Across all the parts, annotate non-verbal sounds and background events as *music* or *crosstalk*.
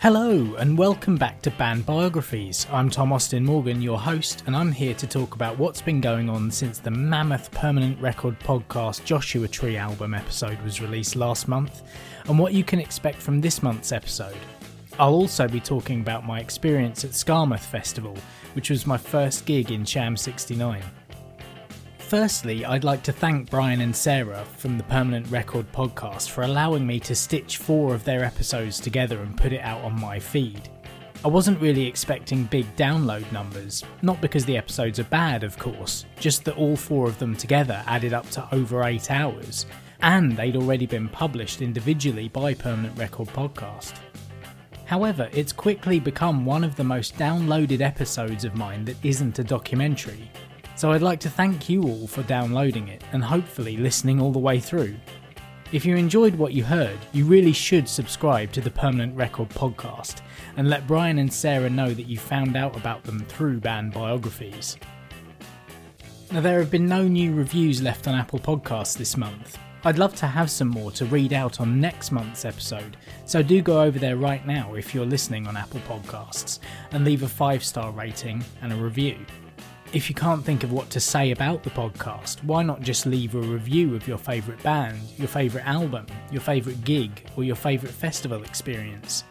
Hello, and welcome back to Band Biographies. I'm Tom Austin Morgan, your host, and I'm here to talk about what's been going on since the mammoth permanent record podcast Joshua Tree album episode was released last month, and what you can expect from this month's episode. I'll also be talking about my experience at Skamouth Festival, which was my first gig in Sham 69. Firstly, I'd like to thank Brian and Sarah from the Permanent Record podcast for allowing me to stitch four of their episodes together and put it out on my feed. I wasn't really expecting big download numbers, not because the episodes are bad, of course, just that all four of them together added up to over 8 hours, and they'd already been published individually by Permanent Record Podcast. However, it's quickly become one of the most downloaded episodes of mine that isn't a documentary, so I'd like to thank you all for downloading it and hopefully listening all the way through. If you enjoyed what you heard, you really should subscribe to the Permanent Record podcast and let Brian and Sarah know that you found out about them through band biographies. Now, there have been no new reviews left on Apple Podcasts this month. I'd love to have some more to read out on next month's episode, so do go over there right now if you're listening on Apple Podcasts and leave a 5 star rating and a review. If you can't think of what to say about the podcast, why not just leave a review of your favourite band, your favourite album, your favourite gig, or your favourite festival experience?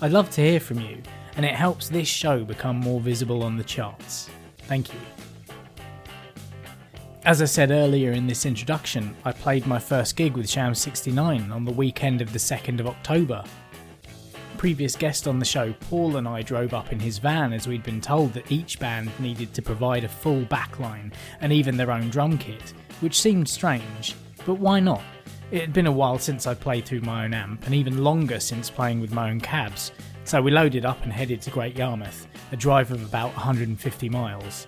I'd love to hear from you, and it helps this show become more visible on the charts. Thank you. As I said earlier in this introduction, I played my first gig with Sham 69 on the weekend of the 2nd of October. Previous guest on the show, Paul and I drove up in his van as we'd been told that each band needed to provide a full backline and even their own drum kit, which seemed strange, but why not? It had been a while since I played through my own amp, and even longer since playing with my own cabs, so we loaded up and headed to Great Yarmouth, a drive of about 150 miles.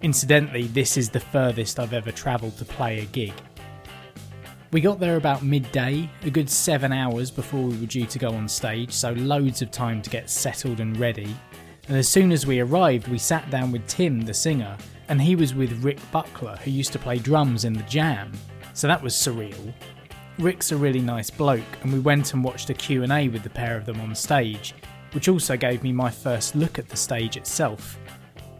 Incidentally, this is the furthest I've ever travelled to play a gig. We got there about midday, a good seven hours before we were due to go on stage, so loads of time to get settled and ready. And as soon as we arrived, we sat down with Tim, the singer, and he was with Rick Buckler, who used to play drums in the Jam. So that was surreal. Rick's a really nice bloke, and we went and watched a Q&A with the pair of them on stage, which also gave me my first look at the stage itself.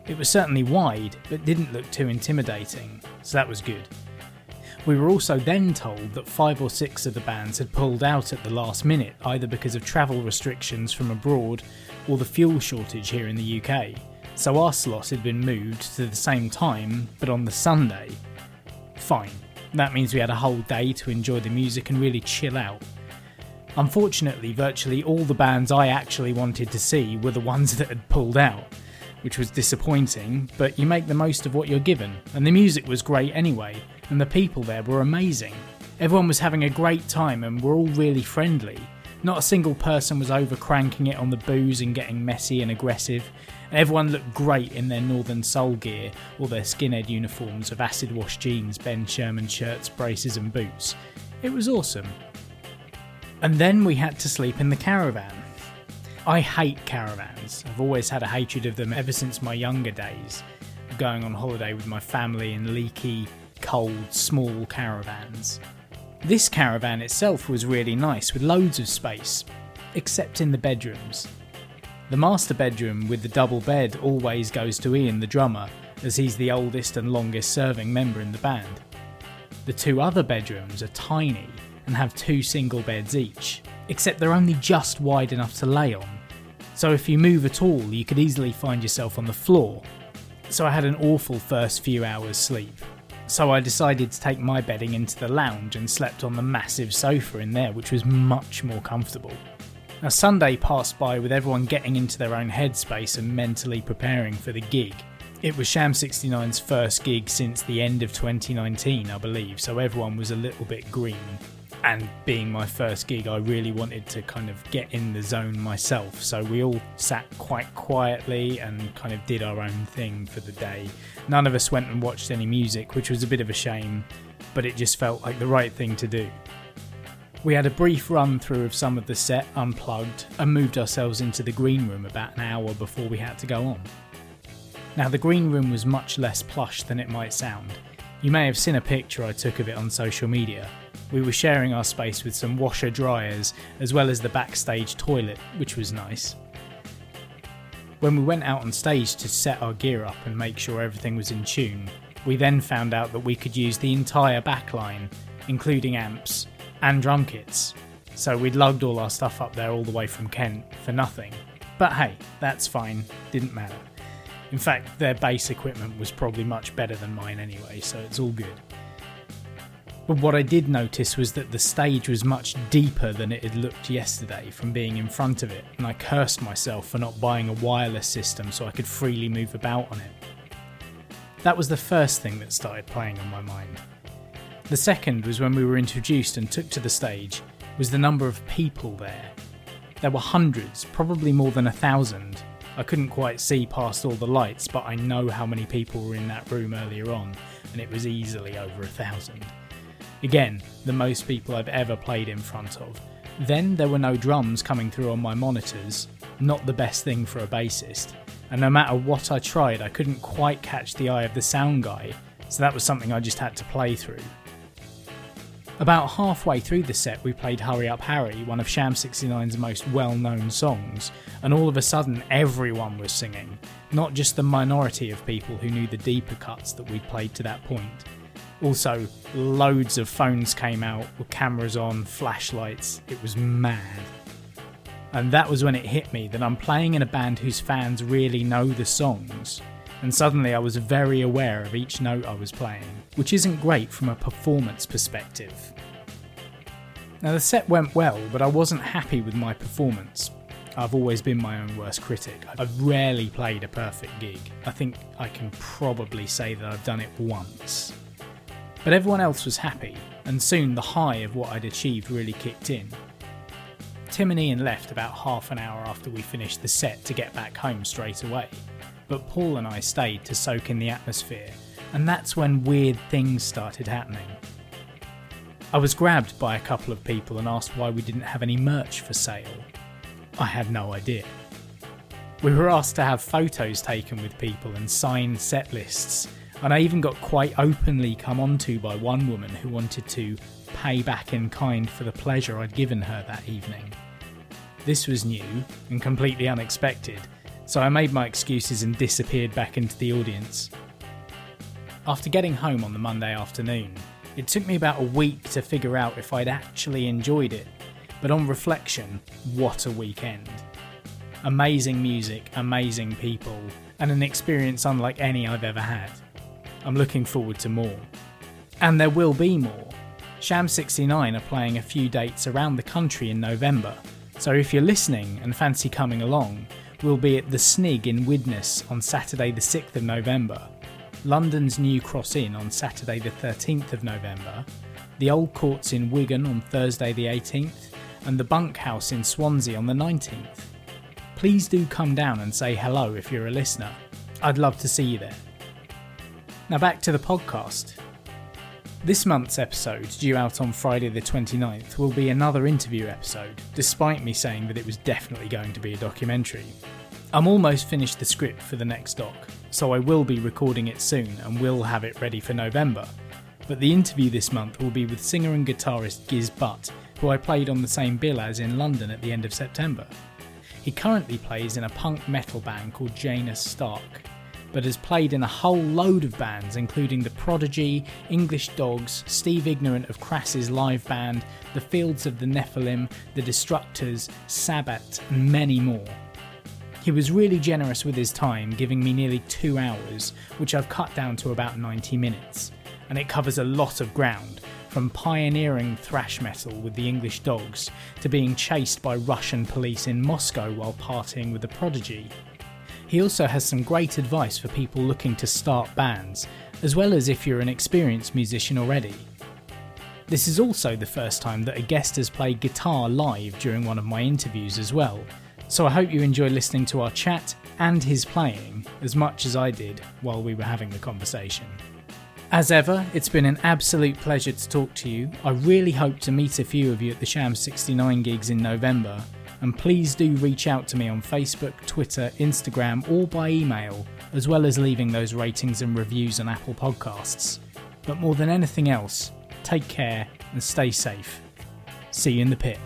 It was certainly wide, but didn't look too intimidating, so that was good. We were also then told that five or six of the bands had pulled out at the last minute, either because of travel restrictions from abroad or the fuel shortage here in the UK. So our slot had been moved to the same time, but on the Sunday. Fine, that means we had a whole day to enjoy the music and really chill out. Unfortunately, virtually all the bands I actually wanted to see were the ones *laughs* that had pulled out, which was disappointing, but you make the most of what you're given, and the music was great anyway, and the people there were amazing. Everyone was having a great time and were all really friendly. Not a single person was over cranking it on the booze and getting messy and aggressive. Everyone looked great in their Northern Soul gear or their skinhead uniforms of acid wash jeans, Ben Sherman shirts, braces, and boots. It was awesome. And then we had to sleep in the caravan. I hate caravans. I've always had a hatred of them ever since my younger days, going on holiday with my family in leaky, cold, small caravans. This caravan itself was really nice with loads of space, except in the bedrooms. The master bedroom with the double bed always goes to Ian, the drummer, as he's the oldest and longest serving member in the band. The two other bedrooms are tiny and have two single beds each, except they're only just wide enough to lay on. So if you move at all, you could easily find yourself on the floor. So I had an awful first few hours sleep. So I decided to take my bedding into the lounge and slept on the massive sofa in there, which was much more comfortable. Now, Sunday passed by with everyone getting into their own headspace and mentally preparing for the gig. It was Sham 69's first gig since the end of 2019, I believe, so everyone was a little bit green. And being my first gig, I really wanted to kind of get in the zone myself. So we all sat quite quietly and kind of did our own thing for the day. None of us went and watched any music, which was a bit of a shame, but it just felt like the right thing to do. We had a brief run through of some of the set unplugged and moved ourselves into the green room about an hour before we had to go on. Now, the green room was much less plush than it might sound. You may have seen a picture I took of it on social media. We were sharing our space with some washer dryers as well as the backstage toilet, which was nice. When we went out on stage to set our gear up and make sure everything was in tune, we then found out that we could use the entire backline, including amps and drum kits. So we'd lugged all our stuff up there all the way from Kent for nothing. But hey, that's fine, didn't matter. In fact, their bass equipment was probably much better than mine anyway, so it's all good. But what I did notice was that the stage was much deeper than it had looked yesterday from being in front of it, and I cursed myself for not buying a wireless system so I could freely move about on it. That was the first thing that started playing on my mind. The second was when we were introduced and took to the stage, was the number of people there. There were hundreds, probably more than a thousand, I couldn't quite see past all the lights, but I know how many people were in that room earlier on, and it was easily over a thousand. Again, the most people I've ever played in front of. Then there were no drums coming through on my monitors, not the best thing for a bassist. And no matter what I tried, I couldn't quite catch the eye of the sound guy, so that was something I just had to play through. About halfway through the set, we played Hurry Up Harry, one of Sham 69's most well known songs, and all of a sudden everyone was singing, not just the minority of people who knew the deeper cuts that we'd played to that point. Also, loads of phones came out with cameras on, flashlights, it was mad. And that was when it hit me that I'm playing in a band whose fans really know the songs, and suddenly I was very aware of each note I was playing, which isn't great from a performance perspective. Now, the set went well, but I wasn't happy with my performance. I've always been my own worst critic. I've rarely played a perfect gig. I think I can probably say that I've done it once. But everyone else was happy, and soon the high of what I'd achieved really kicked in. Tim and Ian left about half an hour after we finished the set to get back home straight away but Paul and I stayed to soak in the atmosphere, and that's when weird things started happening. I was grabbed by a couple of people and asked why we didn't have any merch for sale. I had no idea. We were asked to have photos taken with people and sign set lists, and I even got quite openly come onto by one woman who wanted to pay back in kind for the pleasure I'd given her that evening. This was new and completely unexpected, so I made my excuses and disappeared back into the audience. After getting home on the Monday afternoon, it took me about a week to figure out if I'd actually enjoyed it, but on reflection, what a weekend. Amazing music, amazing people, and an experience unlike any I've ever had. I'm looking forward to more. And there will be more. Sham 69 are playing a few dates around the country in November, so if you're listening and fancy coming along, will be at the Snig in Widnes on Saturday, the 6th of November, London's New Cross Inn on Saturday, the 13th of November, the Old Courts in Wigan on Thursday, the 18th, and the Bunkhouse in Swansea on the 19th. Please do come down and say hello if you're a listener. I'd love to see you there. Now back to the podcast. This month's episode, due out on Friday the 29th, will be another interview episode, despite me saying that it was definitely going to be a documentary. I'm almost finished the script for the next doc, so I will be recording it soon and will have it ready for November. But the interview this month will be with singer and guitarist Giz Butt, who I played on the same bill as in London at the end of September. He currently plays in a punk metal band called Janus Stark, but has played in a whole load of bands, including The Prodigy, English Dogs, Steve Ignorant of Crass's live band, The Fields of the Nephilim, The Destructors, Sabbath, and many more. He was really generous with his time, giving me nearly two hours, which I've cut down to about 90 minutes, and it covers a lot of ground. From pioneering thrash metal with the English Dogs to being chased by Russian police in Moscow while partying with the Prodigy, he also has some great advice for people looking to start bands, as well as if you're an experienced musician already. This is also the first time that a guest has played guitar live during one of my interviews as well, so I hope you enjoy listening to our chat and his playing as much as I did while we were having the conversation. As ever, it's been an absolute pleasure to talk to you. I really hope to meet a few of you at the Sham 69 gigs in November, and please do reach out to me on Facebook, Twitter, Instagram, or by email, as well as leaving those ratings and reviews on Apple Podcasts. But more than anything else, take care and stay safe. See you in the pit.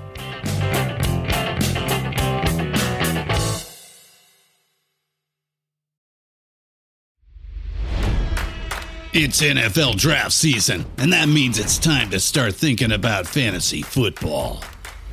It's NFL draft season, and that means it's time to start thinking about fantasy football.